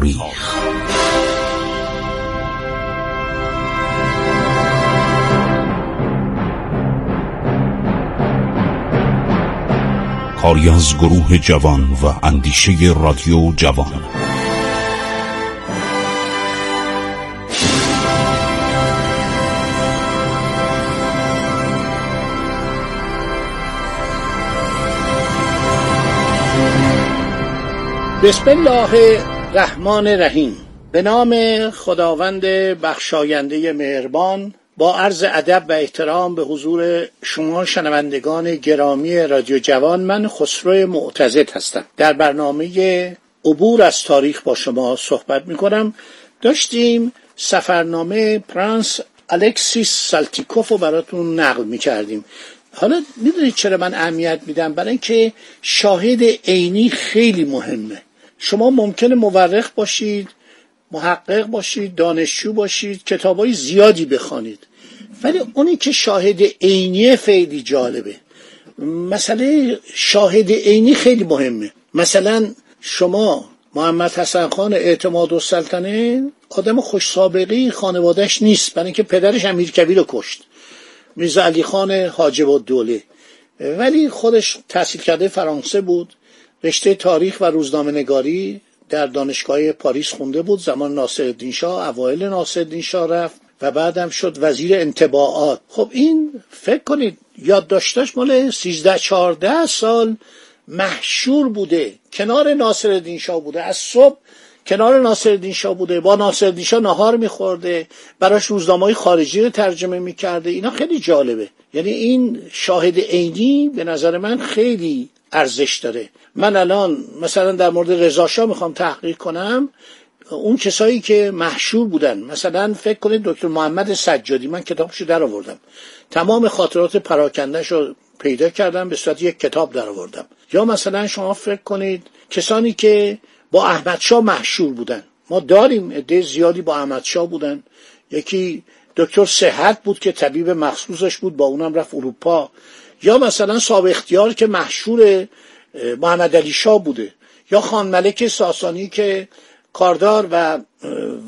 تاریخ کاری از گروه جوان و اندیشه رادیو جوان. بسم الله الرحمن الرحیم. به نام خداوند بخشاینده مهربان با عرض ادب و احترام به حضور شما شنوندگان گرامی رادیو جوان من خسرو معتزد هستم. در برنامه عبور از تاریخ با شما صحبت می کنم داشتیم سفرنامه پرنس الکسیس سالتیکوف رو براتون نقل می کردیم حالا می‌دونید چرا من اهمیت میدم؟ برای اینکه شاهد عینی خیلی مهمه. شما ممکنه مورخ باشید محقق باشید دانشجو باشید کتابای زیادی بخوانید. ولی اونی که شاهد عینی خیلی جالبه. مسئله شاهد عینی خیلی مهمه. مثلا شما محمد حسن خان اعتماد و سلطنه آدم خوش سابقه خانوادهش نیست برای اینکه پدرش امیر کبیر رو کشت. میرزا علی خان حاجب و دوله ولی خودش تحصیل کرده فرانسه بود. رشته تاریخ و روزنامه نگاری در دانشگاه پاریس خونده بود. زمان ناصرالدین شاه اوایل ناصرالدین شاه رفت و بعدم شد وزیر انتباعات. خب این فکر کنید یادداشتاش مال 13 14 سال محشور بوده. کنار ناصرالدین شاه بوده. از صبح کنار ناصرالدین شاه بوده. با ناصرالدین شاه نهار میخورده. براش روزنامه خارجی رو ترجمه می‌کرده. اینا خیلی جالبه. یعنی این شاهد عینی به نظر من خیلی ارزش داره. من الان مثلا در مورد رضا می‌خوام تحقیق کنم. اون کسایی که محشور بودن مثلا فکر کنید دکتر محمد سجادی من کتابشو در آوردم تمام خاطرات پراکندهش رو پیدا کردم به صورت یک کتاب در آوردم یا مثلا شما فکر کنید کسانی که با احمدشاه محشور بودن. ما داریم عده زیادی با احمدشاه بودن. یکی دکتر صحت بود که طبیب مخصوصش بود با اونم رفت اروپا. یا مثلا صاحب اختیار که محشور محمد علی شاه بوده یا خان ملک ساسانی که کاردار و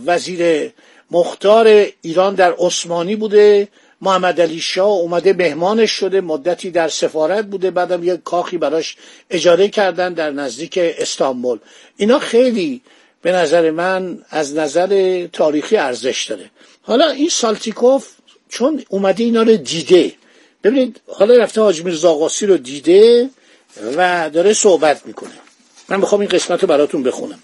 وزیر مختار ایران در عثمانی بوده محمد علی شاه اومده مهمانش شده مدتی در سفارت بوده بعدم یک کاخی براش اجاره کردن در نزدیک استانبول. اینا خیلی به نظر من از نظر تاریخی ارزش داره. حالا این سالتیکوف چون اومده اینا رو دیده ببینید حالا رفته حاج میرزا رو دیده و داره صحبت می‌کنه. من می‌خوام این قسمت رو براتون بخونم.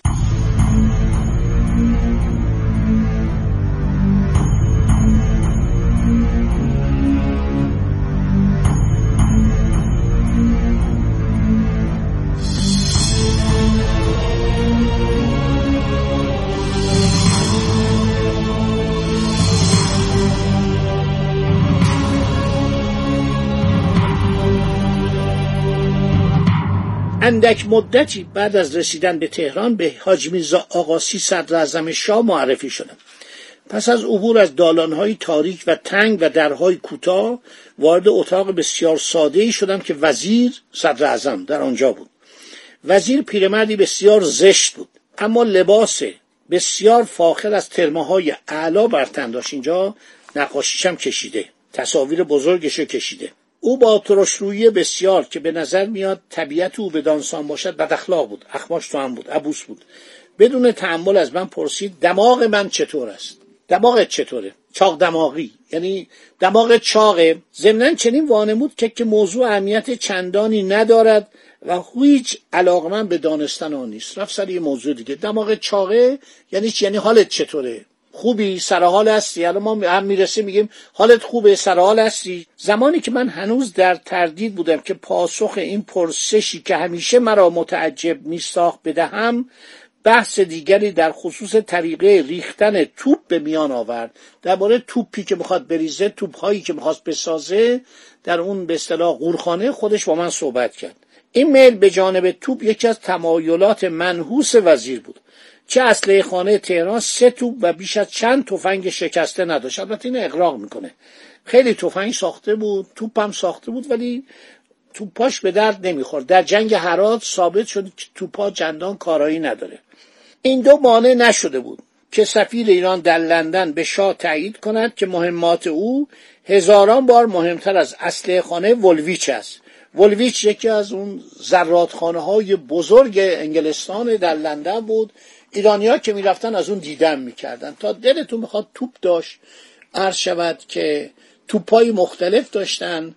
اندک مدتی بعد از رسیدن به تهران به حاج میرزا آقاسی صدر شاه معرفی شدم. پس از عبور از دالانهای تاریک و تنگ و درهای کوتاه وارد اتاق بسیار ساده ای شدم که وزیر صدر اعظم در آنجا بود. وزیر پیرمردی بسیار زشت بود اما لباس بسیار فاخر از ترمه های اعلا بر تن داشت. اینجا نقاشیشم کشیده تصاویر بزرگش کشیده. او با ترشرویی بسیار که به نظر میاد طبیعت او به دانسان باشد بد اخلاق بود اخماش تو هم بود عبوس بود. بدون تحمل از من پرسید دماغ من چطور است؟ دماغت چطوره؟ چاق دماغی. یعنی دماغ چاقه. ضمنا چنین وانمود که که موضوع اهمیت چندانی ندارد و هیچ علاقه من به دانستن آن نیست. رفت سر یه موضوع دیگه. دماغ چاقه؟ یعنی یعنی حالت چطوره؟ خوبی سرحال هستی؟ الان ما هم می‌رسیم میگیم حالت خوبه سرحال هستی؟ زمانی که من هنوز در تردید بودم که پاسخ این پرسشی که همیشه مرا متعجب میساخت بدهم بحث دیگری در خصوص طریقه ریختن توپ به میان آورد. درباره توپی که می‌خواد بریزه توپ هایی که می‌خواست بسازه در اون به اصطلاح قورخانه خودش با من صحبت کرد. این میل به جانب توپ یکی از تمایلات منحوس وزیر بود. چه اسلحه خانه تهران سه توپ و بیش از چند تفنگ شکسته نداشت. البته این اقراق می‌کنه. خیلی تفنگ ساخته بود توپ هم ساخته بود ولی توپاش به درد نمی‌خورد. در جنگ هرات ثابت شد که توپا چندان کارایی نداره. این دو مانع نشده بود که سفیر ایران در لندن به شاه تایید کند که مهمات او هزاران بار مهمتر از اسلحه خانه ولویچ است. ولویچ یکی از اون زرادخانه های بزرگ انگلستان در لندن بود. ایرانیا که می‌رفتن از اون دیدن می‌کردن. تا دلتون می‌خواد توپ داشت عرض شود که توپای مختلف داشتن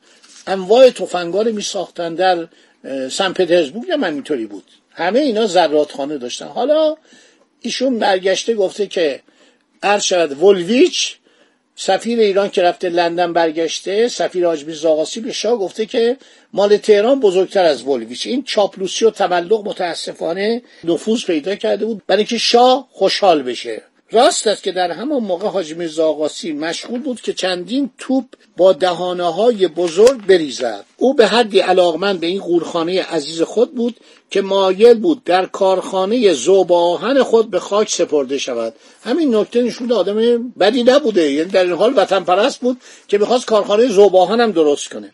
انواع تفنگار می ساختن در سن پترزبورگ. هم اینطوری بود. همه اینا زرادخانه داشتن. حالا ایشون برگشته گفته که عرض شود ولویچ سفیر ایران که رفته لندن برگشته سفیر آجمی زاغاسی به شاه گفته که مال تهران بزرگتر از ولویچ. این چاپلوسی و تملق متاسفانه نفوذ پیدا کرده بود برای که شاه خوشحال بشه. راست است که در همان موقع حاج میرزا آقاسی مشغول بود که چندین توپ با دهانه های بزرگ بریزد. او به حدی علاقمند به این قورخانه عزیز خود بود که مایل بود در کارخانه زوب آهن خود به خاک سپرده شود. همین نکته نشون آدم بدی نبوده. یعنی در این حال وطن پرست بود که می‌خواست کارخانه زوب آهن هم درست کنه.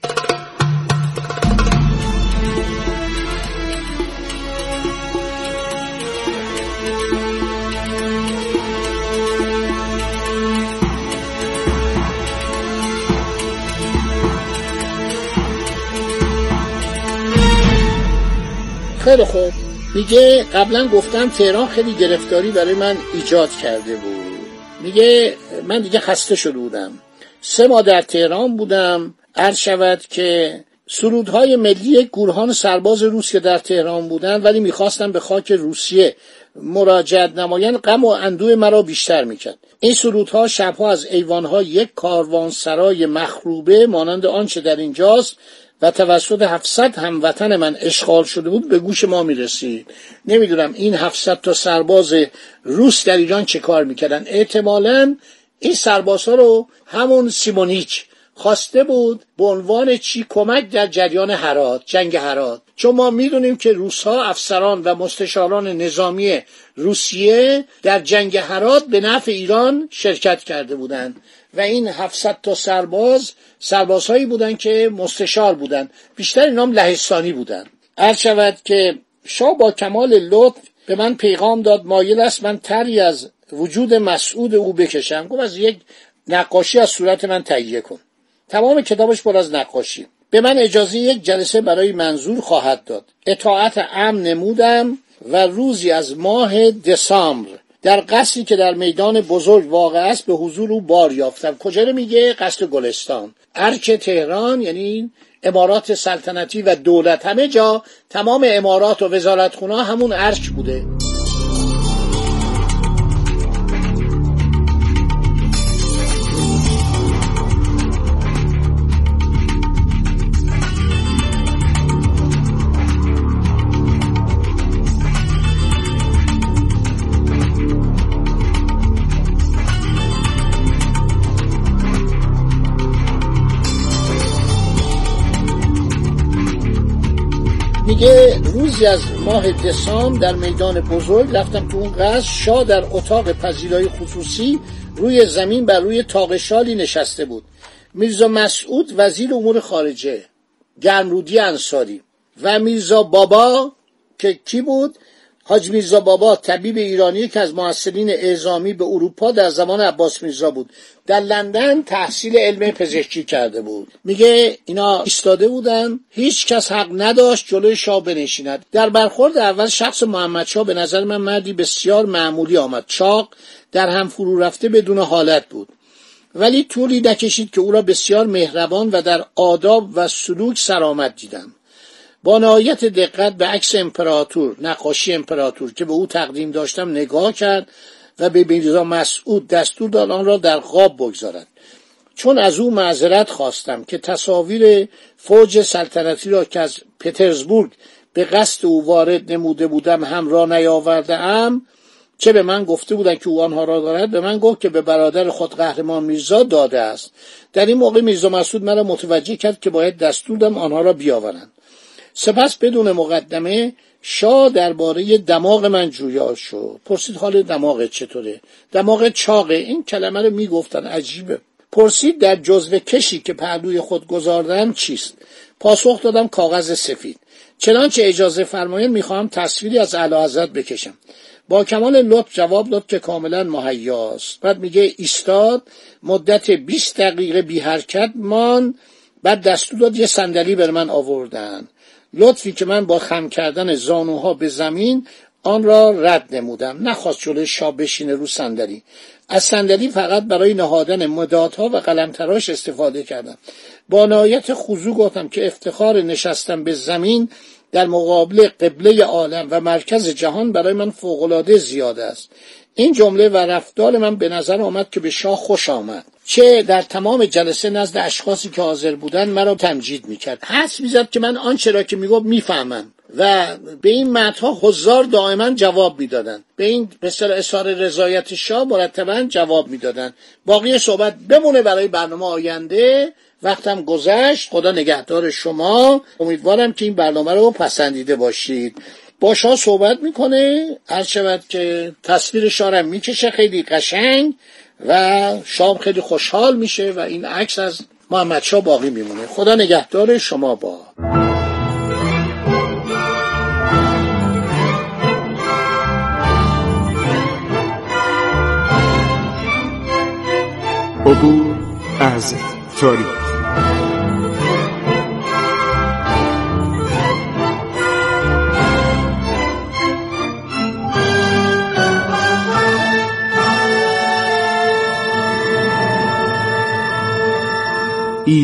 خیلی خوب. میگه قبلا گفتم تهران خیلی گرفتاری برای من ایجاد کرده بود. میگه من دیگه خسته شده بودم. سه ماه در تهران بودم. عرض شود که سرودهای ملی گورهان سرباز روس که در تهران بودن ولی می‌خواستن به خاک روسیه مراجعت نمایان غم و اندوه مرا بیشتر می‌کرد. این سرودها شبها از ایوانها یک کاروانسرای مخروبه مانند آنچه در اینجاست و توسط 700 هموطن من اشغال شده بود به گوش ما می‌رسید. نمی‌دونم این 700 تا سرباز روس در ایران چه کار می‌کردن. احتمالا این سربازها رو همون سیمونیچ خواسته بود به عنوان چی؟ کمک در جریان هرات جنگ هرات. چون ما می‌دونیم که روسها افسران و مستشاران نظامی روسیه در جنگ هرات به نفع ایران شرکت کرده بودند. و این 700 تا سرباز سربازهایی بودند که مستشار بودند بیشتر اینام لهستانی بودند عرض شود که شاه با کمال لطف به من پیغام داد مایل است من تری از وجود مسعود او بکشم. گفت از یک نقاشی از صورت من تهیه کن. تمام کتابش پر از نقاشی. به من اجازه یک جلسه برای منظور خواهد داد. اطاعت امن نمودم و روزی از ماه دسامبر در قصری که در میدان بزرگ واقع است به حضور او بار یافتم. کجا رو میگه؟ قصر گلستان. ارک تهران یعنی امارات سلطنتی و دولت. همه جا تمام امارات و وزارتخونه همون ارک بوده. روزی از ماه دسامبر در میدان بزرگ رفتم تو اون قصر. شاه در اتاق پذیرای خصوصی روی زمین بر روی تاقشالی نشسته بود. میرزا مسعود وزیر امور خارجه گرمرودی انصاری و میرزا بابا که کی بود؟ حاج میرزا بابا طبیب ایرانی که از محصلین اعزامی به اروپا در زمان عباس میرزا بود در لندن تحصیل علم پزشکی کرده بود. میگه اینا ایستاده بودن هیچ کس حق نداشت جلوی شاه بنشیند. در برخورد اول شخص محمد شاه به نظر من مردی بسیار معمولی آمد. چاق در هم فرو رفته بدون حالت بود. ولی طولی نکشید که او را بسیار مهربان و در آداب و سلوک سرآمد دیدم. با نهایت دقت به عکس امپراتور نقاشی امپراتور که به او تقدیم داشتم نگاه کرد و به میرزا مسعود دستور داد آن را در قاب بگذارد. چون از او معذرت خواستم که تصاویر فوج سلطنتی را که از پترزبورگ به قصد او وارد نموده بودم همراه نیاورده ام چه به من گفته بودند که او آنها را دارد به من گفت که به برادر خود قهرمان میرزا داده است. در این موقع میرزا مسعود مرا متوجه کرد که باید دستور دم آنها را بیاورند. سپس بدون مقدمه شاه درباره دماغ من جویا شد. پرسید حال دماغ چطوره؟ دماغ چاقه. این کلمه رو می‌گفتن عجیبه. پرسید در جزو کشی که پهلوی خود گذاردن چیست؟ پاسخ دادم کاغذ سفید. چنانچه اجازه فرمایید می‌خواهم تصویری از اعلی حضرت بکشم. با کمال لطف جواب داد که کاملا مهیاست. بعد میگه ایستاد مدت 20 دقیقه بی حرکت مان بعد دستور داد یه صندلی بر من آوردن. لطفی که من با خم کردن زانوها به زمین آن را رد نمودم. نخواست جلوی شاه بشینه رو صندلی. از صندلی فقط برای نهادن مدادها و قلمتراش استفاده کردم. با نهایت خضوع گفتم که افتخار نشستم به زمین در مقابل قبله عالم و مرکز جهان برای من فوقالعاده زیاده است. این جمله و رفتار من به نظر آمد که به شاه خوش آمد. چه در تمام جلسه نزد اشخاصی که حاضر بودند مرا تمجید می‌کرد. حس می‌زد که من آنچه را که می‌گفت می‌فهمم و به این متها هزار دائما جواب می‌دادند. به این بسیار اظهار رضایت شاه مرتبا جواب می‌دادند. باقی صحبت بمونه برای برنامه آینده. وقتم گذشت. خدا نگهدار شما. امیدوارم که این برنامه رو پسندیده باشید. با شاه صحبت می‌کنه. هر شود که تصویر شارم می‌کشه. خیلی قشنگ. و شام خیلی خوشحال میشه و این عکس از محمد شاه باقی میمونه. خدا نگهدار شما با. عبور از تاریخ.